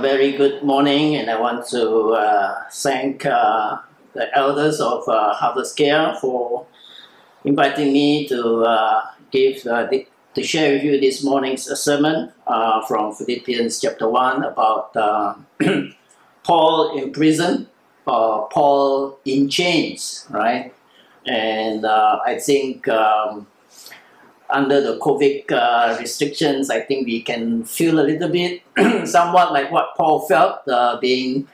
Very good morning, and I want to uh, thank uh, the elders of uh, Harvest KL for inviting me to uh, give uh, the, to share with you this morning's sermon uh, from Philippians chapter one about Paul in prison, uh, Paul in chains, right? And I think. Um, under the COVID uh, restrictions, I think we can feel a little bit somewhat like what Paul felt, uh, being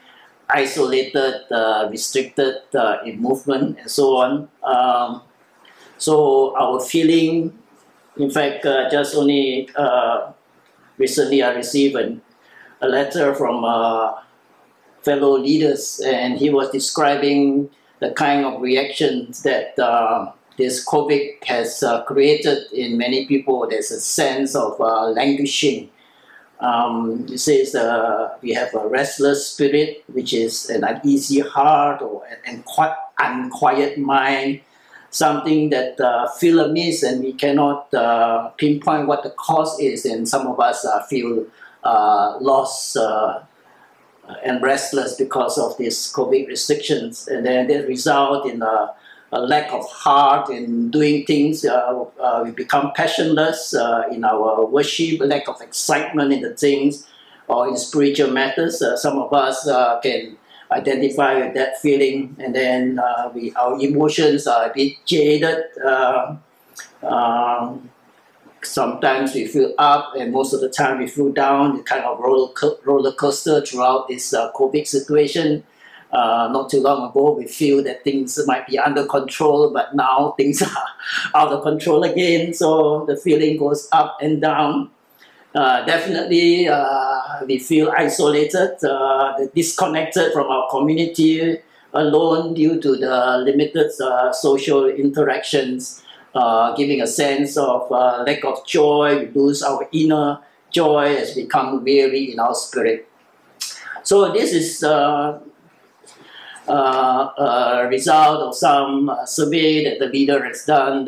isolated, uh, restricted uh, in movement, and so on. Um, so our feeling, in fact, uh, just only uh, recently I received an, a letter from fellow leaders, and he was describing the kind of reactions that this COVID has uh, created in many people, there's a sense of uh, languishing. Um, it says uh, we have a restless spirit, which is an uneasy heart or an unquiet mind, something that uh, feel amiss and we cannot uh, pinpoint what the cause is, and some of us uh, feel uh, lost uh, and restless because of these COVID restrictions, and then they result in a a lack of heart in doing things. Uh, uh, we become passionless uh, in our worship, lack of excitement in the things or in spiritual matters. Uh, some of us uh, can identify with that feeling, and then uh, we our emotions are a bit jaded. Um, sometimes we feel up, and most of the time we feel down. The kind of roller, roller coaster throughout this COVID situation uh, not too long ago, we feel that things might be under control, but now things are out of control again. So the feeling goes up and down. Uh, definitely, uh, we feel isolated, uh, disconnected from our community, alone due to the limited uh, social interactions, uh, giving a sense of lack of joy. We lose our inner joy as become weary in our spirit. So this is result of some uh, survey that the leader has done,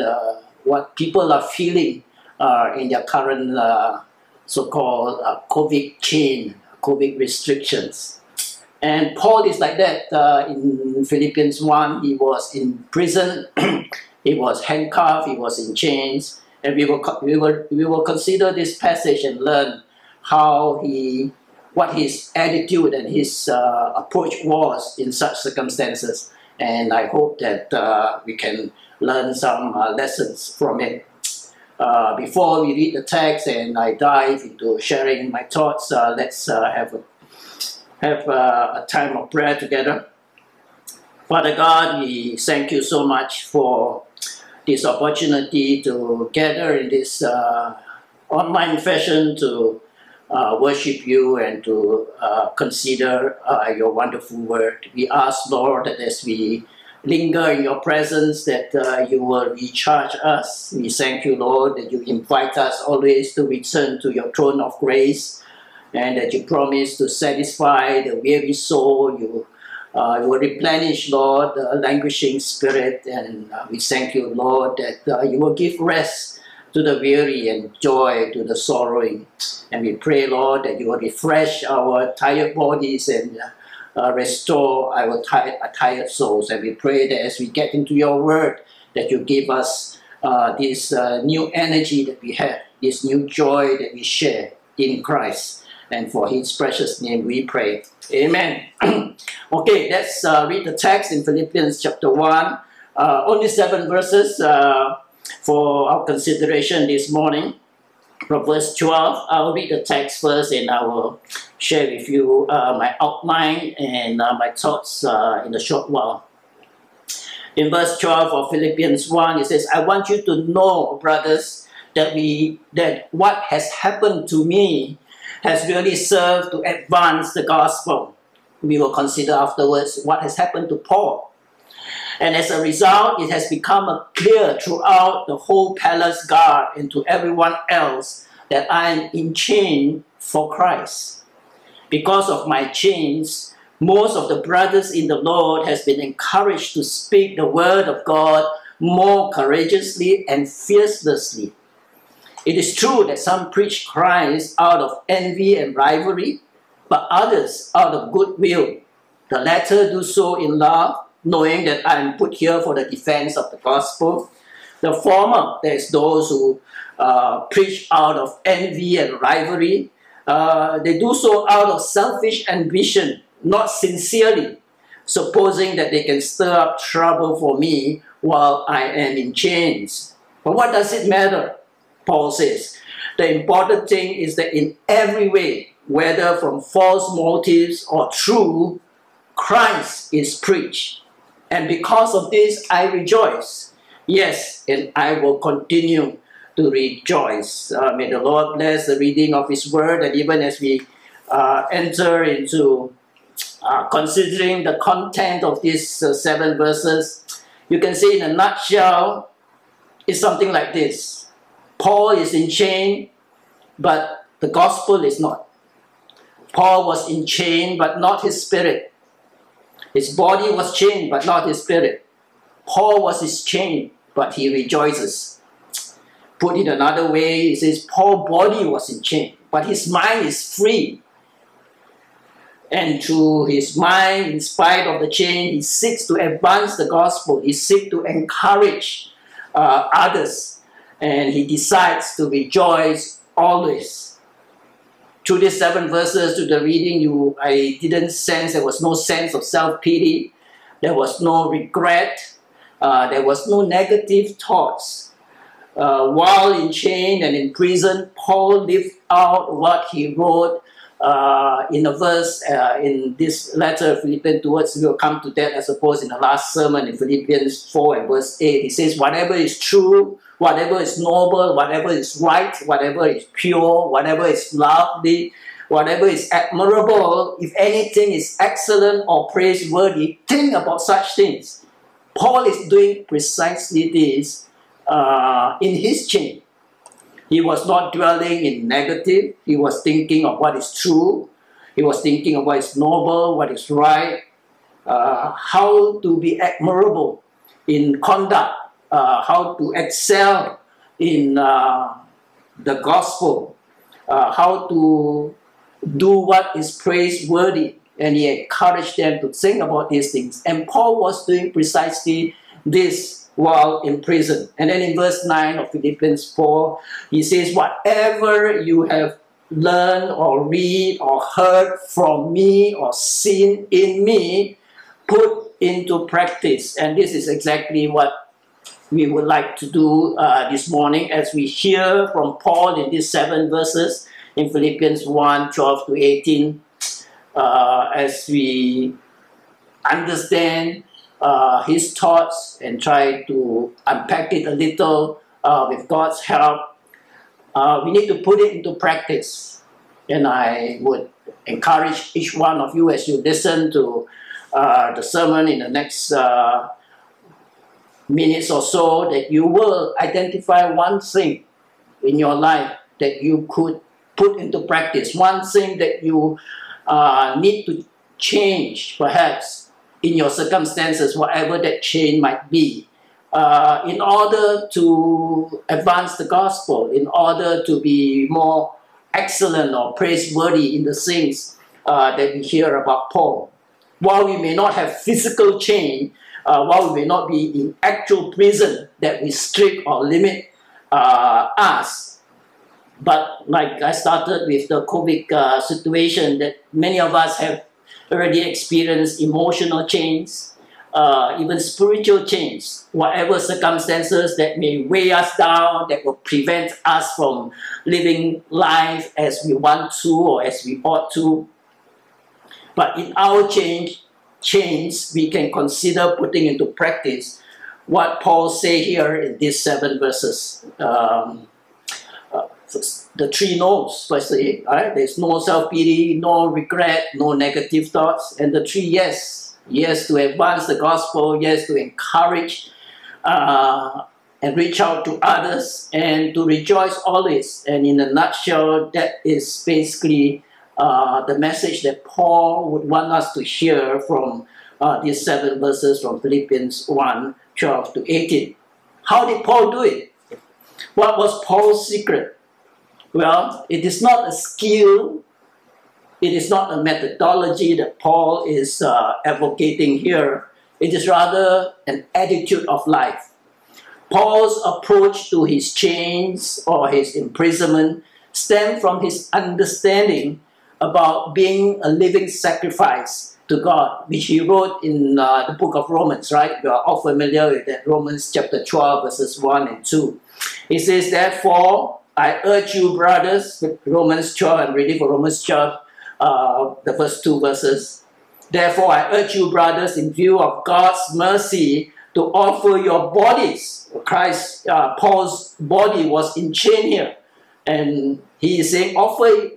what people are feeling uh, in their current so-called COVID chain, COVID restrictions. And Paul is like that uh, in Philippians 1. He was in prison, he was handcuffed, he was in chains. And we will, we, will, we will consider this passage and learn how he what his attitude and his uh, approach was in such circumstances. And I hope that uh, we can learn some uh, lessons from it. Uh, before we read the text and I dive into sharing my thoughts, uh, let's uh, have, a, have a time of prayer together. Father God, we thank you so much for this opportunity to gather in this online fashion to uh, worship you and to uh, consider uh, your wonderful word. We ask, Lord, that as we linger in your presence, that uh, you will recharge us. We thank you, Lord, that you invite us always to return to your throne of grace and that you promise to satisfy the weary soul. You, uh, you will replenish, Lord, the languishing spirit. And uh, we thank you, Lord, that you will give rest to the weary and joy to the sorrowing. And we pray, Lord, that you will refresh our tired bodies and uh, restore our tired, uh, tired souls. And we pray that as we get into your word, that you give us uh, this uh, new energy that we have, this new joy that we share in Christ. And for his precious name we pray. Amen. okay, let's uh, read the text in Philippians chapter 1. Uh, only seven verses for our consideration this morning. From verse 12, I'll read the text first and I will share with you uh, my outline and uh, my thoughts uh, in a short while. In verse 12 of Philippians 1, it says, I want you to know, brothers, that we that what has happened to me has really served to advance the gospel we will consider afterwards what has happened to Paul. And as a result, it has become clear throughout the whole palace guard and to everyone else that I am in chain for Christ. Because of my chains, most of the brothers in the Lord has been encouraged to speak the word of God more courageously and fearlessly. It is true that some preach Christ out of envy and rivalry, but others out of goodwill. The latter do so in love, knowing that I am put here for the defense of the gospel. The former, there's those who uh, preach out of envy and rivalry. Uh, they do so out of selfish ambition, not sincerely, supposing that they can stir up trouble for me while I am in chains. But what does it matter? Paul says. The important thing is that in every way, whether from false motives or true, Christ is preached. And because of this, I rejoice. Yes, and I will continue to rejoice. Uh, may the Lord bless the reading of His Word, and even as we uh, enter into uh, considering the content of these uh, seven verses, you can see in a nutshell, it's something like this. Paul is in chain, but the gospel is not. Paul was in chain, but not his spirit. His body was chained, but not his spirit. Paul was his chain, but he rejoices. Put it another way, he says Paul's body was in chain, but his mind is free. And through his mind, in spite of the chain, he seeks to advance the gospel. He seeks to encourage uh, others. And he decides to rejoice always. Through these seven verses, to the reading, you I didn't sense there was no sense of self-pity. There was no regret. Uh, there was no negative thoughts. Uh, while in chain and in prison, Paul lived out what he wrote uh, in a verse uh, in this letter of Philippians towards, we will come to that, I suppose, in the last sermon in Philippians 4 and verse 8. He says, Whatever is true, whatever is noble, whatever is right, whatever is pure, whatever is lovely, whatever is admirable, if anything is excellent or praiseworthy, think about such things. Paul is doing precisely this uh, in his chain. He was not dwelling in negative. He was thinking of what is true. He was thinking of what is noble, what is right, uh, how to be admirable in conduct, uh, how to excel in uh, the gospel, uh, how to do what is praiseworthy. And he encouraged them to think about these things. And Paul was doing precisely this while in prison. And then in verse 9 of Philippians 4, he says, Whatever you have learned or read or heard from me or seen in me, put into practice. And this is exactly what we would like to do uh, this morning as we hear from Paul in these seven verses in Philippians 1 12 to 18. Uh, as we understand uh, his thoughts and try to unpack it a little uh, with God's help. Uh, we need to put it into practice. And I would encourage each one of you as you listen to uh, the sermon in the next minutes or so that you will identify one thing in your life that you could put into practice, one thing that you uh, need to change perhaps in your circumstances, whatever that change might be, uh, in order to advance the gospel, in order to be more excellent or praiseworthy in the things uh, that we hear about Paul. While we may not have physical chain, uh, while we may not be in actual prison that restrict or limit uh, us, but like I started with the COVID uh, situation that many of us have already experienced emotional change, uh, even spiritual change, whatever circumstances that may weigh us down, that will prevent us from living life as we want to or as we ought to. But in our change, change, we can consider putting into practice what Paul say here in these seven verses. Um, uh, the three no's, per se. Right? There's no self pity, no regret, no negative thoughts, and the three yes. Yes to advance the gospel, yes to encourage uh, and reach out to others, and to rejoice always. And in a nutshell, that is basically uh, the message that Paul would want us to hear from uh, these seven verses from Philippians 1 12 to 18. How did Paul do it? What was Paul's secret? Well, it is not a skill, it is not a methodology that Paul is uh, advocating here. It is rather an attitude of life. Paul's approach to his chains or his imprisonment stemmed from his understanding about being a living sacrifice to God, which he wrote in uh, the book of Romans, right? We are all familiar with that, Romans chapter 12, verses 1 and 2. He says, Therefore, I urge you, brothers, Romans 12, I'm reading for Romans 12, uh, the first two verses. Therefore, I urge you, brothers, in view of God's mercy, to offer your bodies. Christ, uh, Paul's body was in chain here. And he is saying, offer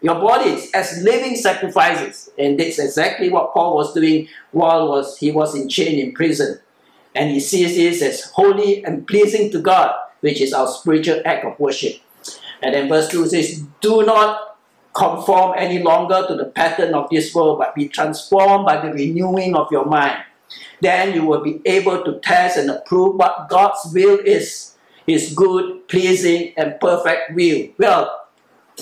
your bodies as living sacrifices. And that's exactly what Paul was doing while was he was in chain in prison. And he sees this as holy and pleasing to God which is our spiritual act of worship. And then verse 2 says, Do not conform any longer to the pattern of this world, but be transformed by the renewing of your mind. Then you will be able to test and approve what God's will is, His good, pleasing, and perfect will. Well,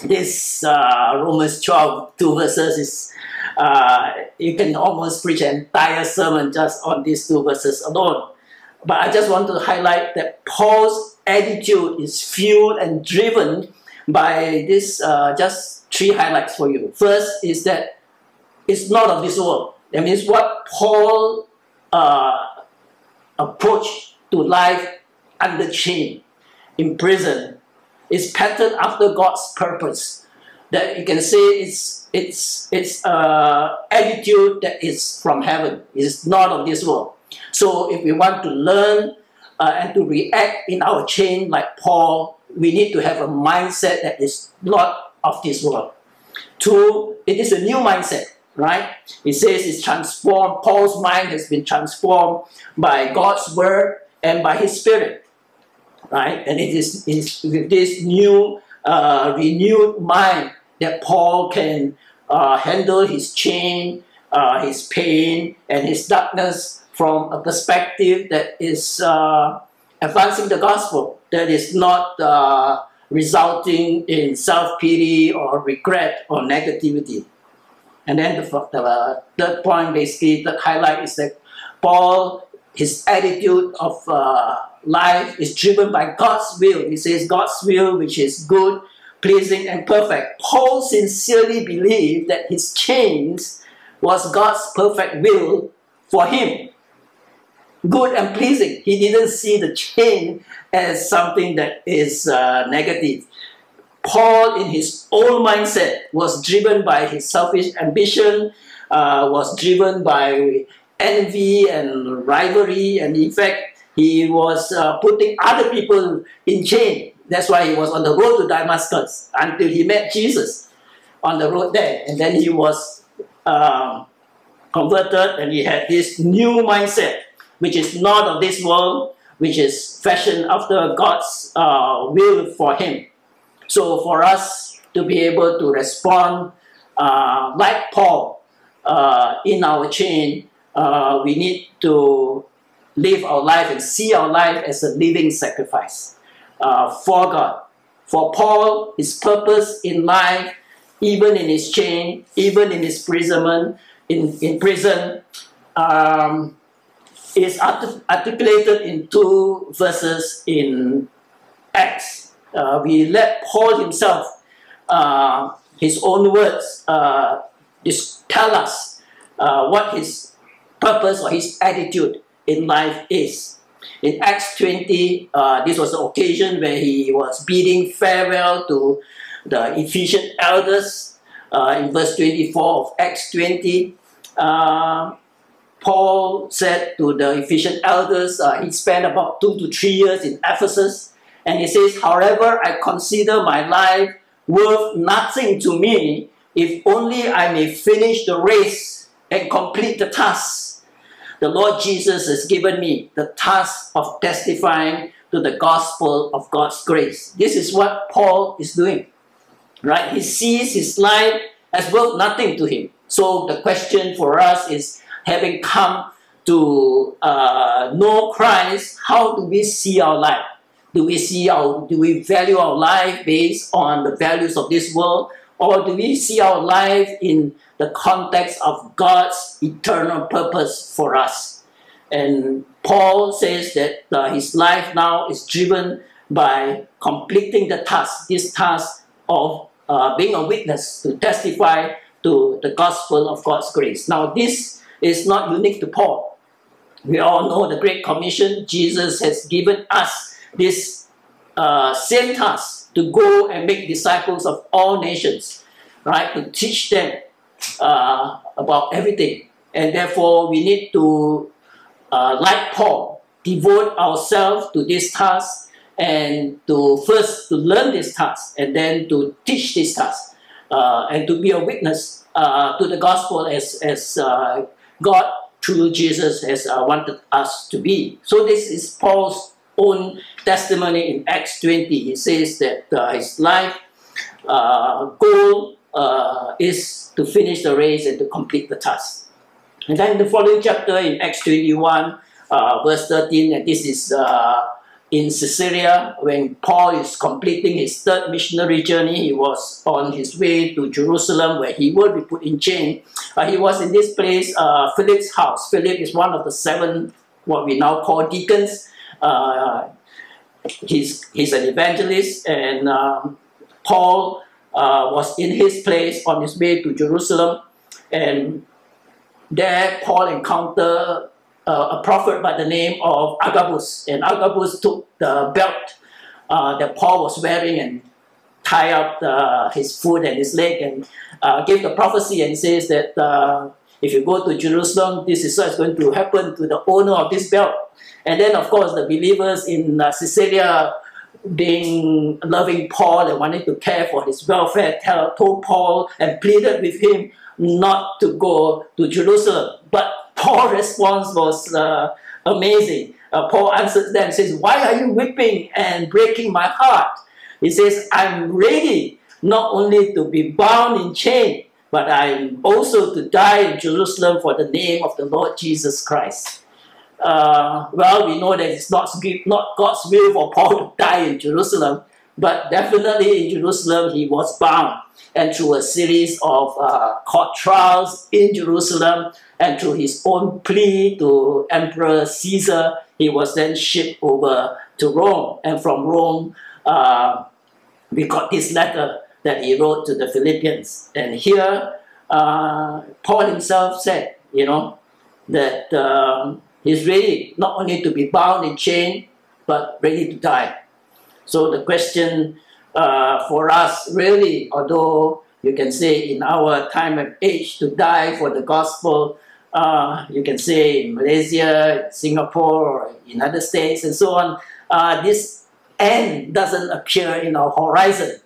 this uh, Romans 12, two verses is, uh, you can almost preach an entire sermon just on these two verses alone. But I just want to highlight that Paul's attitude is fueled and driven by this uh, just three highlights for you. First is that it's not of this world. That means what Paul uh, approach to life under chain, in prison, is patterned after God's purpose. That you can say it's it's it's uh, attitude that is from heaven. It's not of this world. So if we want to learn uh, and to react in our chain like Paul, we need to have a mindset that is not of this world. Two, it is a new mindset, right? It says it's transformed. Paul's mind has been transformed by God's word and by his spirit, right? And it is, it is with this new, uh, renewed mind that Paul can uh, handle his chain, uh, his pain, and his darkness from a perspective that is uh, advancing the gospel, that is not uh, resulting in self pity or regret or negativity. And then the, the third point, basically, the highlight is that Paul, his attitude of uh, life is driven by God's will. He says, God's will, which is good, pleasing, and perfect. Paul sincerely believed that his chains was God's perfect will for him good and pleasing. He didn't see the chain as something that is uh, negative. Paul, in his own mindset, was driven by his selfish ambition, uh, was driven by envy and rivalry, and in fact, he was uh, putting other people in chain. That's why he was on the road to Damascus until he met Jesus on the road there, and then he was um, converted, and he had this new mindset which is not of this world, which is fashioned after God's uh, will for him. So for us to be able to respond uh, like Paul uh, in our chain, uh, we need to live our life and see our life as a living sacrifice uh, for God. For Paul, his purpose in life, even in his chain, even in his imprisonment, in, in prison, um, is articulated in two verses in Acts. Uh, we let Paul himself, uh, his own words, uh, tell us uh, what his purpose or his attitude in life is. In Acts 20, uh, this was the occasion where he was bidding farewell to the Ephesian elders. Uh, in verse 24 of Acts 20, Paul said to the Ephesian elders, uh, he spent about two to three years in Ephesus, And he says, However, I consider my life worth nothing to me if only I may finish the race and complete the task. The Lord Jesus has given me the task of testifying to the gospel of God's grace. This is what Paul is doing. Right? He sees his life as worth nothing to him. So the question for us is having come to uh, know Christ, how do we see our life? Do we see our do we value our life based on the values of this world? Or do we see our life in the context of God's eternal purpose for us? And Paul says that uh, his life now is driven by completing the task, this task of uh, being a witness to testify to the gospel of God's grace. Now, this is not unique to Paul. We all know the Great Commission. Jesus has given us this uh, same task to go and make disciples of all nations, right? To teach them uh, about everything. And therefore, we need to, uh, like Paul, devote ourselves to this task and to first to learn this task and then to teach this task uh, and to be a witness uh, to the gospel as, as uh, God through Jesus has uh, wanted us to be. So this is Paul's own testimony in Acts 20. He says that uh, his life uh, goal is to finish the race and to complete the task. And then the following chapter in Acts 21, verse 13, and this is in Caesarea, when Paul is completing his third missionary journey, he was on his way to Jerusalem where he would be put in chain. Uh, he was in this place, uh, Philip's house. Philip is one of the seven, what we now call deacons. Uh, he's, he's an evangelist, and um, Paul uh, was in his place on his way to Jerusalem. And there, Paul encountered uh, a prophet by the name of Agabus. And Agabus took the belt uh, that Paul was wearing and tie up uh, his foot and his leg and uh, gave the prophecy and says that uh, if you go to Jerusalem, this is what's going to happen to the owner of this belt. And then, of course, the believers in uh, Caesarea, being loving Paul and wanting to care for his welfare, tell, told Paul and pleaded with him not to go to Jerusalem. But Paul's response was uh, amazing. Uh, Paul answers them, says, Why are you weeping and breaking my heart? He says, I'm ready not only to be bound in chain, but I'm also to die in Jerusalem for the name of the Lord Jesus Christ. Uh, well, we know that it's not, not God's will for Paul to die in Jerusalem, but definitely in Jerusalem he was bound. And through a series of uh, court trials in Jerusalem, and through his own plea to Emperor Caesar, he was then shipped over to Rome. And from Rome, uh, we got this letter that he wrote to the Philippians. And here, uh, Paul himself said, you know, that um, he's ready not only to be bound in chain, but ready to die. So the question uh, for us, really, although you can say in our time and age to die for the gospel, uh, you can say in Malaysia, Singapore, or in other states, and so on, uh, this end doesn't appear in our horizon.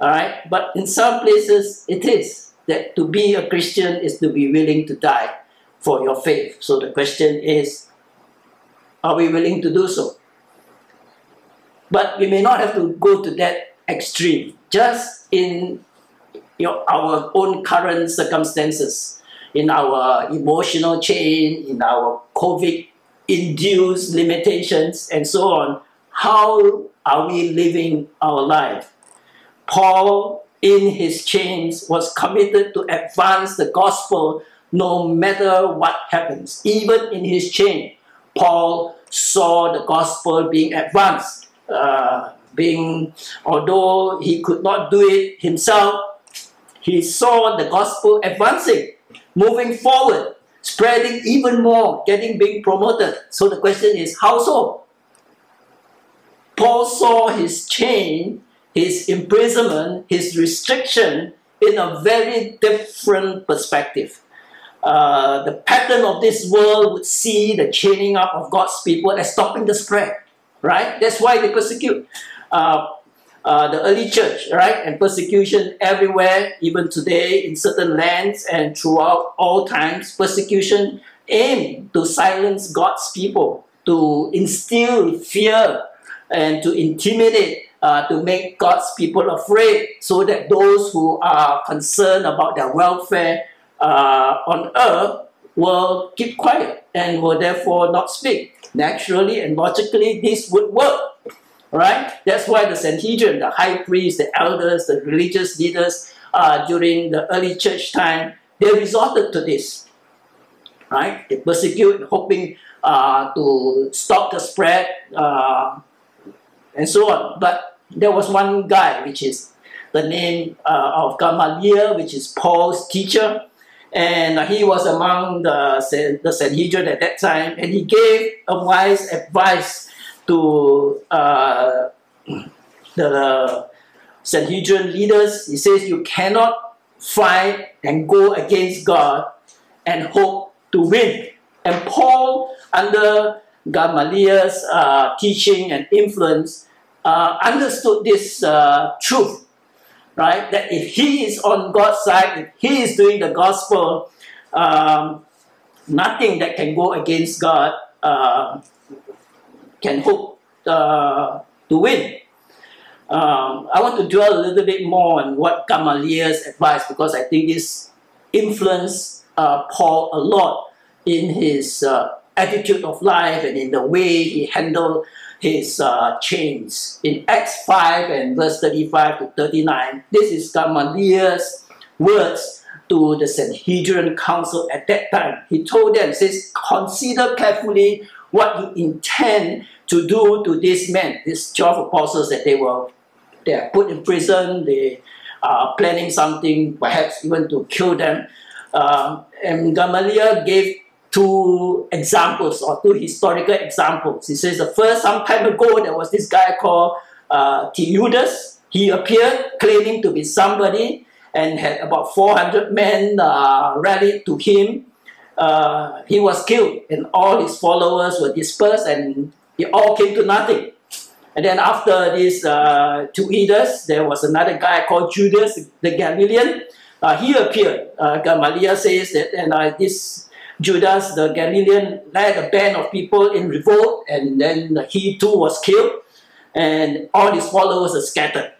All right, but in some places it is that to be a Christian is to be willing to die for your faith. So the question is, are we willing to do so? But we may not have to go to that extreme. Just in your, our own current circumstances, in our emotional chain, in our COVID induced limitations, and so on. How are we living our life? Paul, in his chains, was committed to advance the gospel no matter what happens. Even in his chain, Paul saw the gospel being advanced. Uh, being, although he could not do it himself, he saw the gospel advancing moving forward, spreading even more, getting being promoted. So the question is, how so? Paul saw his chain, his imprisonment, his restriction in a very different perspective. Uh, the pattern of this world would see the chaining up of God's people as stopping the spread, right? That's why they persecute. uh, uh, the early church, right? And persecution everywhere, even today in certain lands and throughout all times. Persecution aimed to silence God's people, to instill fear and to intimidate, uh, to make God's people afraid, so that those who are concerned about their welfare uh, on earth will keep quiet and will therefore not speak. Naturally and logically, this would work. Right? That's why the Sanhedrin, the high priests, the elders, the religious leaders uh, during the early church time, they resorted to this. Right? They persecute, hoping uh, to stop the spread uh, and so on. But there was one guy, which is the name uh, of Gamaliel, which is Paul's teacher and he was among the, the Sanhedrin at that time, and he gave a wise advice to uh, the Sanhedrin leaders. He says, You cannot fight and go against God and hope to win. And Paul, under Gamaliel's uh, teaching and influence, uh, understood this uh, truth right? That if he is on God's side, if he is doing the gospel, um, nothing that can go against God uh, can hope uh, to win. Um, I want to dwell a little bit more on what Gamaliel's advice because I think this influenced uh, Paul a lot in his attitude of life and in the way he handled his uh, chains. In Acts 5 and verse 35 to 39, this is Gamaliel's words to the Sanhedrin council at that time. He told them, says, consider carefully what you intend to do to these men, these 12 apostles that they were they are put in prison, they are planning something, perhaps even to kill them. Uh, and Gamaliel gave two examples or two historical examples. He says the first, some time ago, there was this guy called uh, Theudas. He appeared claiming to be somebody and had about 400 men uh, rallied to him. Uh, he was killed and all his followers were dispersed and it all came to nothing. And then after this uh, Theudas, there was another guy called Judas the Galilean. Uh, he appeared. Uh, Gamaliel says that and this Judas the Galilean led a band of people in revolt, and then he too was killed, and all his followers are scattered.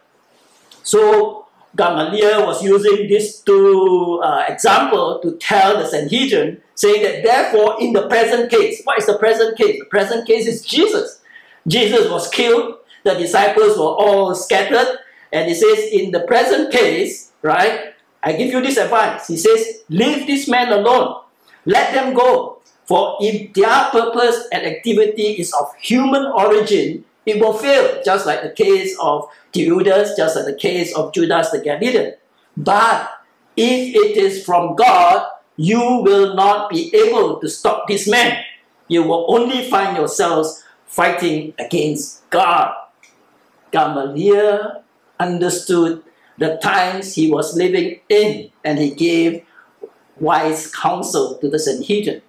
So Gamaliel was using these two uh, example to tell the Sanhedrin, saying that therefore in the present case, what is the present case? The present case is Jesus. Jesus was killed, the disciples were all scattered, and he says in the present case, right, I give you this advice. He says, leave this man alone let them go. For if their purpose and activity is of human origin, it will fail, just like the case of Theudas, just like the case of Judas the Galilean. But if it is from God, you will not be able to stop this man. You will only find yourselves fighting against God. Gamaliel understood the times he was living in, and he gave wise counsel to the Sanhedrin.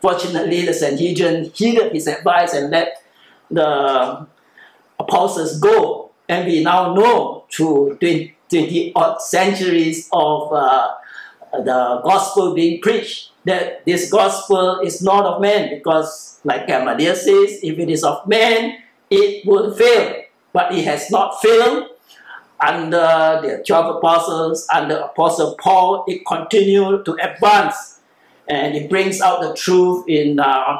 Fortunately, the Sanhedrin heeded his advice and let the apostles go. And we now know through 20, odd centuries of uh, the gospel being preached that this gospel is not of man because, like Gamaliel says, if it is of man, it will fail. But it has not failed under the 12 apostles, under Apostle Paul, it continued to advance. And it brings out the truth in uh,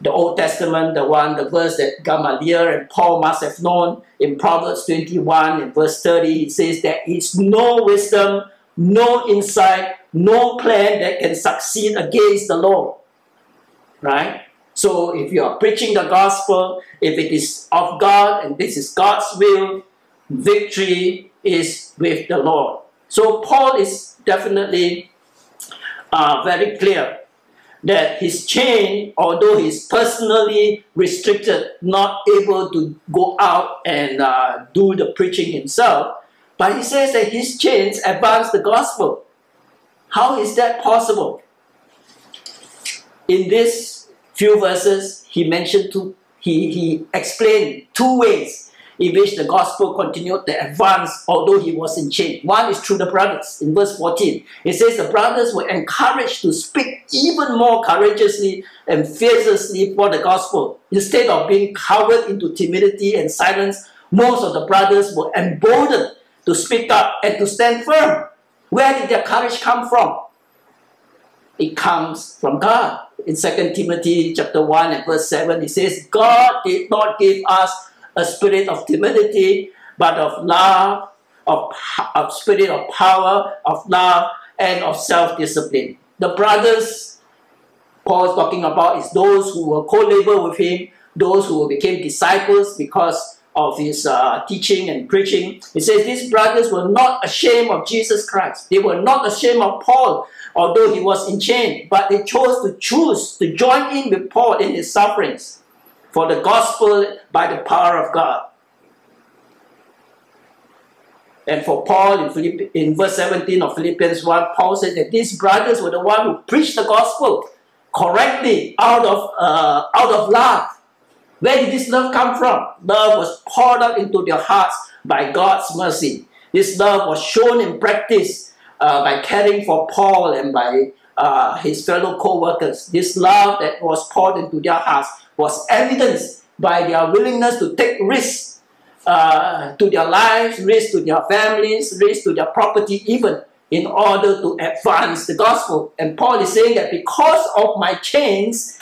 the Old Testament, the one, the verse that Gamaliel and Paul must have known in Proverbs 21 in verse 30. It says, There is no wisdom, no insight, no plan that can succeed against the Lord. Right? So if you are preaching the gospel, if it is of God and this is God's will, victory is with the Lord. So Paul is definitely uh, very clear that his chain, although he's personally restricted, not able to go out and uh, do the preaching himself, but he says that his chains advance the gospel. How is that possible? In these few verses, he mentioned two, he, he explained two ways in which the gospel continued to advance, although he was in chains. One is through the brothers. In verse 14, it says the brothers were encouraged to speak even more courageously and fearlessly for the gospel. Instead of being cowered into timidity and silence, most of the brothers were emboldened to speak up and to stand firm. Where did their courage come from? It comes from God. In 2 Timothy chapter 1 and verse 7, it says, God did not give us a spirit of timidity, but of love, of, of spirit of power, of love, and of self-discipline. The brothers Paul is talking about is those who were co-labor with him, those who became disciples because of his uh, teaching and preaching. He says these brothers were not ashamed of Jesus Christ. They were not ashamed of Paul, although he was in chain, but they chose to choose to join in with Paul in his sufferings for the gospel by the power of God. And for Paul in, Philipp- in verse 17 of Philippians 1, Paul said that these brothers were the one who preached the gospel correctly out of, uh, out of love. Where did this love come from? Love was poured out into their hearts by God's mercy. This love was shown in practice uh, by caring for Paul and by uh, his fellow co-workers. This love that was poured into their hearts was evidenced by their willingness to take risks uh, to their lives, risks to their families, risks to their property, even in order to advance the gospel. And Paul is saying that because of my chains,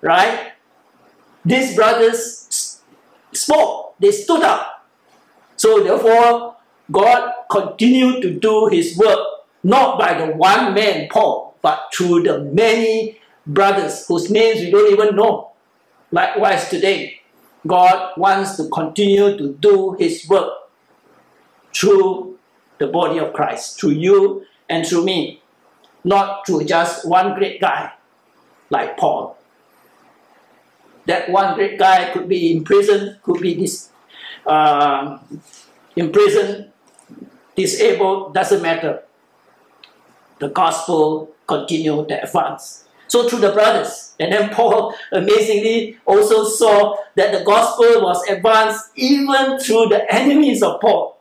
right, these brothers spoke, they stood up. So therefore, God continued to do his work, not by the one man, Paul, but through the many brothers whose names we don't even know. Likewise today, God wants to continue to do his work through the body of Christ, through you and through me, not through just one great guy like Paul. That one great guy could be in prison, could be dis, uh, in prison, disabled, doesn't matter. The gospel continue to advance. So through the brothers. And then Paul amazingly also saw that the gospel was advanced even through the enemies of Paul.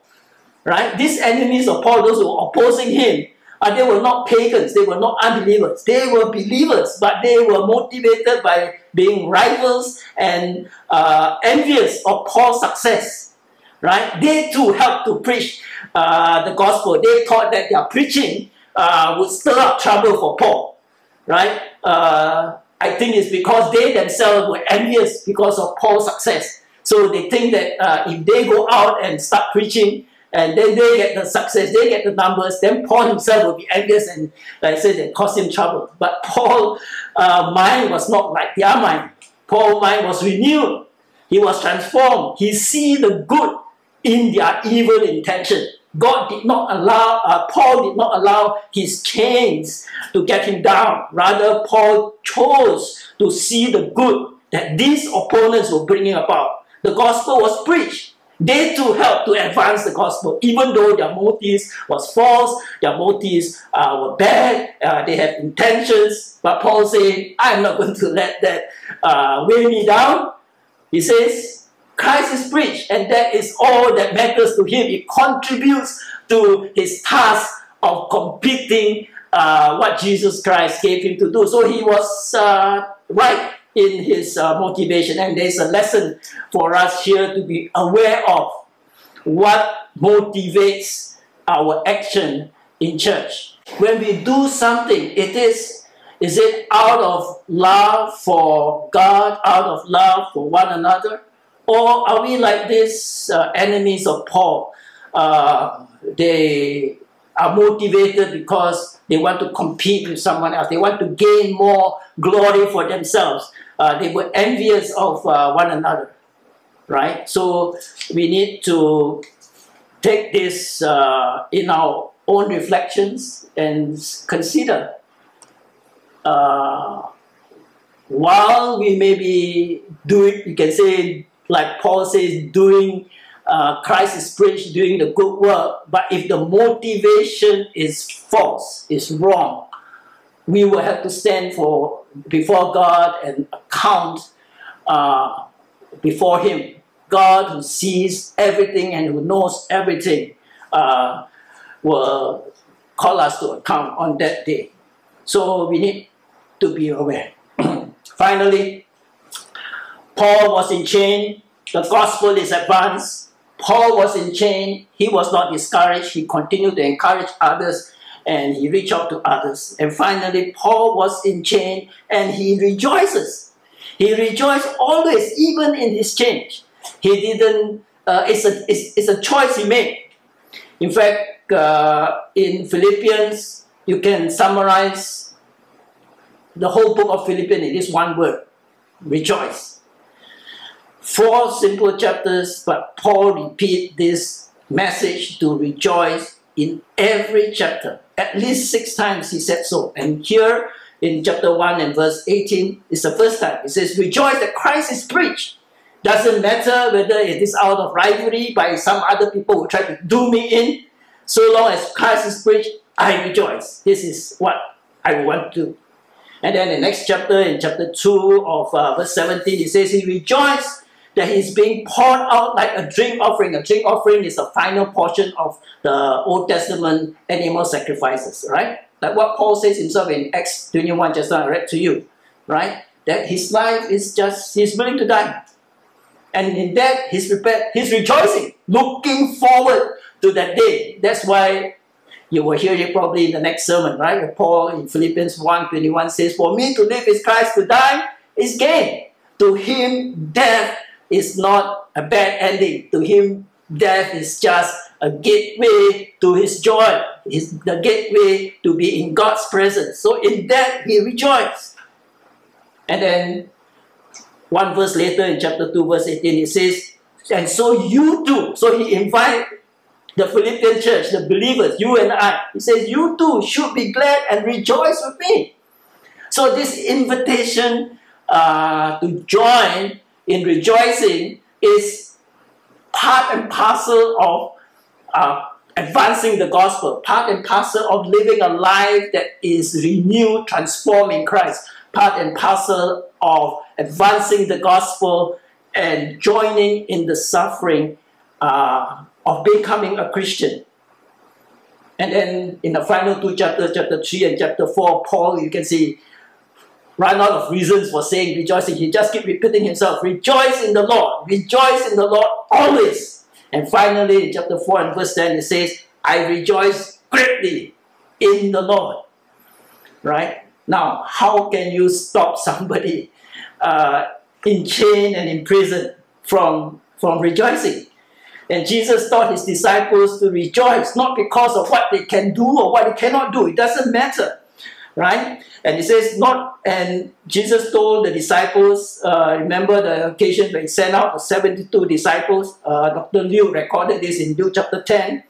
Right? These enemies of Paul, those who were opposing him, uh, they were not pagans, they were not unbelievers. They were believers, but they were motivated by being rivals and uh, envious of Paul's success. Right? They too helped to preach uh, the gospel. They thought that their preaching uh, would stir up trouble for Paul. Right? Uh, I think it's because they themselves were envious because of Paul's success. So they think that uh, if they go out and start preaching, and then they get the success, they get the numbers, then Paul himself will be envious and, like I said, it cause him trouble. But Paul's uh, mind was not like their mind. Paul's mind was renewed. He was transformed. He see the good in their evil intention. God did not allow, uh, Paul did not allow his chains to get him down. Rather, Paul chose to see the good that these opponents were bringing about. The gospel was preached. They too helped to advance the gospel, even though their motives was false, their motives uh, were bad, uh, they had intentions. But Paul said, I'm not going to let that uh, weigh me down. He says, Christ is preached, and that is all that matters to him. It contributes to his task of completing uh, what Jesus Christ gave him to do. So he was uh, right in his uh, motivation, and there's a lesson for us here to be aware of what motivates our action in church. When we do something, it is is it out of love for God, out of love for one another? Or are we like these uh, enemies of Paul? Uh, they are motivated because they want to compete with someone else. They want to gain more glory for themselves. Uh, they were envious of uh, one another, right? So we need to take this uh, in our own reflections and consider. Uh, while we may be doing, you can say, like Paul says, doing uh, Christ is preached, doing the good work. But if the motivation is false, is wrong, we will have to stand for before God and account uh, before Him God who sees everything and who knows everything uh, will call us to account on that day. So we need to be aware. Finally, Paul was in chain. The gospel is advanced. Paul was in chain. He was not discouraged. He continued to encourage others and he reached out to others. And finally, Paul was in chain and he rejoices. He rejoiced always, even in his change. He didn't, uh, it's, a, it's, it's a choice he made. In fact, uh, in Philippians, you can summarize the whole book of Philippians in this one word rejoice. Four simple chapters, but Paul repeat this message to rejoice in every chapter. At least six times he said so. And here in chapter 1 and verse 18 is the first time. It says, Rejoice that Christ is preached. Doesn't matter whether it is out of rivalry by some other people who try to do me in. So long as Christ is preached, I rejoice. This is what I want to do. And then the next chapter, in chapter 2 of uh, verse 17, it says, He rejoiced that he's being poured out like a drink offering. A drink offering is the final portion of the Old Testament animal sacrifices, right? Like what Paul says himself in Acts 21, just now I read to you, right? That his life is just, he's willing to die. And in that, he's prepared, he's rejoicing, looking forward to that day. That's why you will hear it probably in the next sermon, right? Paul in Philippians 1 21 says, For me to live is Christ, to die is gain. To him, death is not a bad ending. To him, death is just a gateway to his joy, is the gateway to be in God's presence. So in that he rejoiced. And then one verse later in chapter 2, verse 18, it says, And so you too. So he invited the Philippian church, the believers, you and I. He says, You too should be glad and rejoice with me. So this invitation uh, to join in rejoicing is part and parcel of uh, advancing the gospel, part and parcel of living a life that is renewed, transformed in Christ, part and parcel of advancing the gospel and joining in the suffering uh, of becoming a Christian. And then in the final two chapters, chapter 3 and chapter 4, Paul, you can see, run out of reasons for saying rejoicing. He just keep repeating himself, rejoice in the Lord, rejoice in the Lord always. And finally, in chapter 4 and verse 10, it says, I rejoice greatly in the Lord. Right? Now, how can you stop somebody uh, in chain and in prison from, from rejoicing? And Jesus taught his disciples to rejoice, not because of what they can do or what they cannot do. It doesn't matter right? And he says, not, and Jesus told the disciples, uh, remember the occasion when he sent out the 72 disciples, uh, Dr. Luke recorded this in Luke chapter 10,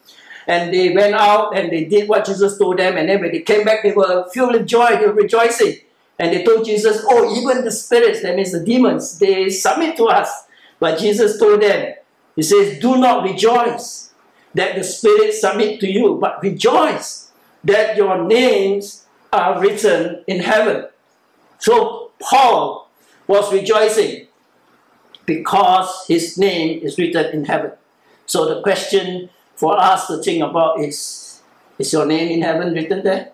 and they went out and they did what Jesus told them, and then when they came back, they were filled with joy, they were rejoicing. And they told Jesus, oh, even the spirits, that means the demons, they submit to us. But Jesus told them, he says, do not rejoice that the spirits submit to you, but rejoice that your names are written in heaven. So Paul was rejoicing because his name is written in heaven. So the question for us to think about is, is your name in heaven written there?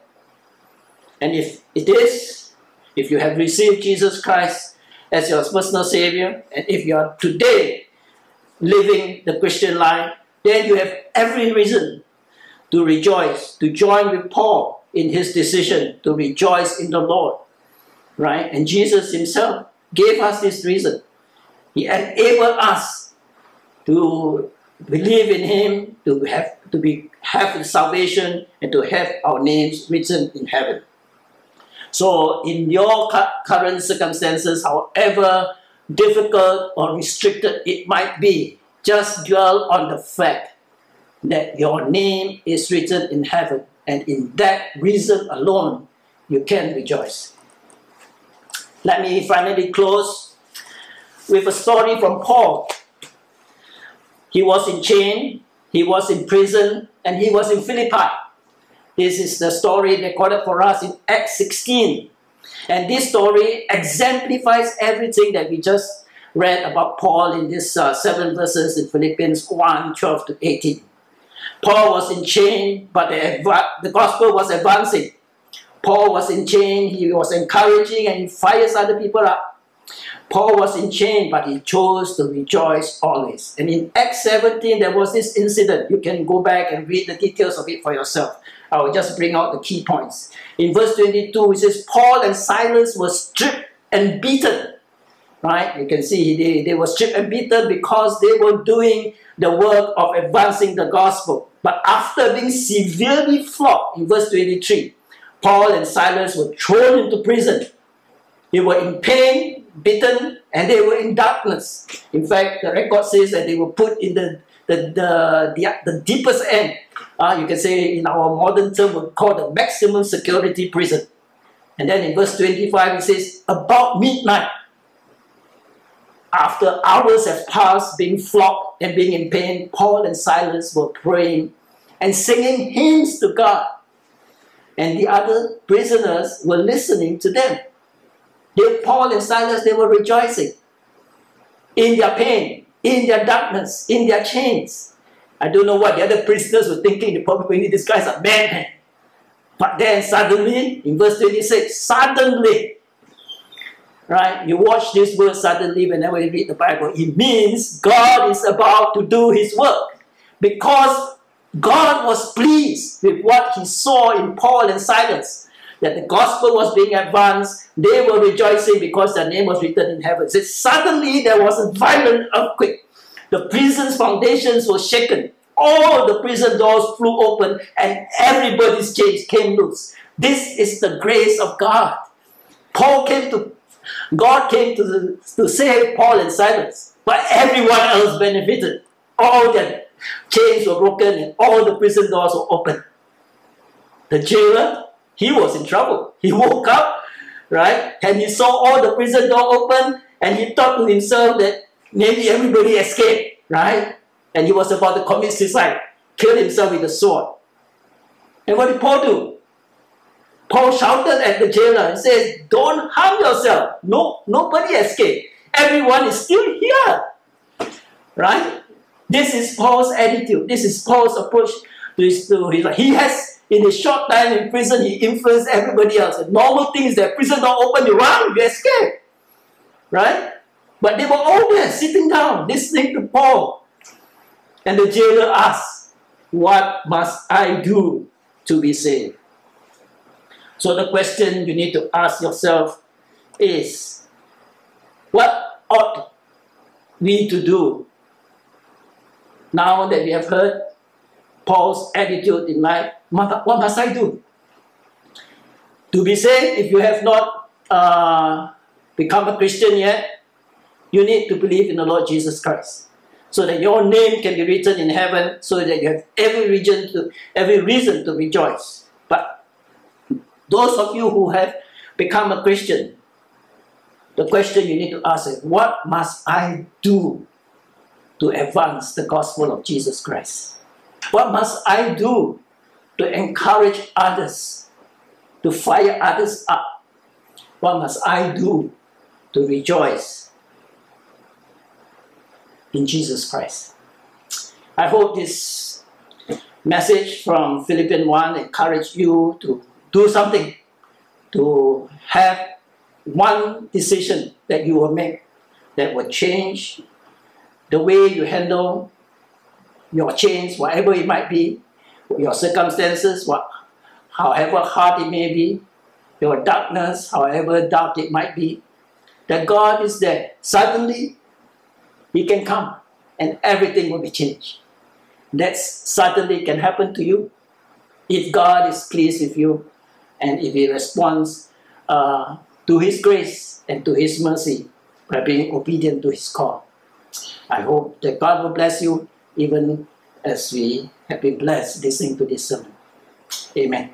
And if it is, if you have received Jesus Christ as your personal Savior, and if you are today living the Christian life, then you have every reason to rejoice, to join with Paul in his decision to rejoice in the Lord. Right? And Jesus himself gave us this reason. He enabled us to believe in him, to have to be have salvation and to have our names written in heaven. So in your current circumstances, however difficult or restricted it might be, just dwell on the fact that your name is written in heaven and in that reason alone, you can rejoice. Let me finally close with a story from Paul. He was in chain, he was in prison, and he was in Philippi. This is the story recorded for us in Acts 16. And this story exemplifies everything that we just read about Paul in these uh, seven verses in Philippians 1 12 to 18. Paul was in chain, but the, the gospel was advancing. Paul was in chain, he was encouraging and he fires other people up. Paul was in chain, but he chose to rejoice always. And in Acts 17, there was this incident. You can go back and read the details of it for yourself. I will just bring out the key points. In verse 22, it says, Paul and Silas were stripped and beaten. Right? You can see they, they were stripped and beaten because they were doing the work of advancing the gospel. But after being severely flogged, in verse 23, Paul and Silas were thrown into prison. They were in pain, beaten, and they were in darkness. In fact, the record says that they were put in the, the, the, the, the deepest end. Uh, you can say in our modern term, we call the maximum security prison. And then in verse 25, it says, About midnight, after hours have passed being flogged and being in pain, Paul and Silas were praying and singing hymns to God. And the other prisoners were listening to them. They, Paul and Silas, they were rejoicing in their pain, in their darkness, in their chains. I don't know what the other prisoners were thinking. They probably think these guys are madmen. But then suddenly, in verse 26, suddenly, right? You watch this word suddenly whenever you read the Bible. It means God is about to do his work. Because God was pleased with what he saw in Paul and Silas. That the gospel was being advanced. They were rejoicing because their name was written in heaven. So suddenly there was a violent earthquake. The prison's foundations were shaken. All the prison doors flew open and everybody's chains came loose. This is the grace of God. Paul came to God came to, the, to save Paul and Silas, but everyone else benefited. All their chains were broken and all the prison doors were open. The jailer, he was in trouble. He woke up, right, and he saw all the prison door open, and he thought to himself that maybe everybody escaped, right? And he was about to commit suicide, kill himself with a sword. And what did Paul do? Paul shouted at the jailer and says, Don't harm yourself. No, nobody escaped. Everyone is still here. Right? This is Paul's attitude. This is Paul's approach to his, to his life. He has, in a short time in prison, he influenced everybody else. The normal thing is that prison door open, you run, you escape. Right? But they were all there, sitting down, listening to Paul. And the jailer asked, What must I do to be saved? So the question you need to ask yourself is, what ought we to do now that we have heard Paul's attitude in life? What must I do? To be saved, if you have not uh, become a Christian yet, you need to believe in the Lord Jesus Christ so that your name can be written in heaven so that you have every reason to every reason to rejoice those of you who have become a Christian, the question you need to ask is, what must I do to advance the gospel of Jesus Christ? What must I do to encourage others, to fire others up? What must I do to rejoice in Jesus Christ? I hope this message from Philippians 1 encouraged you to do something to have one decision that you will make that will change the way you handle your change, whatever it might be, your circumstances, what, however hard it may be, your darkness, however dark it might be, that God is there. Suddenly, He can come and everything will be changed. That suddenly can happen to you if God is pleased with you and if he responds uh, to his grace and to his mercy by being obedient to his call. I hope that God will bless you even as we have been blessed listening to this sermon. Amen.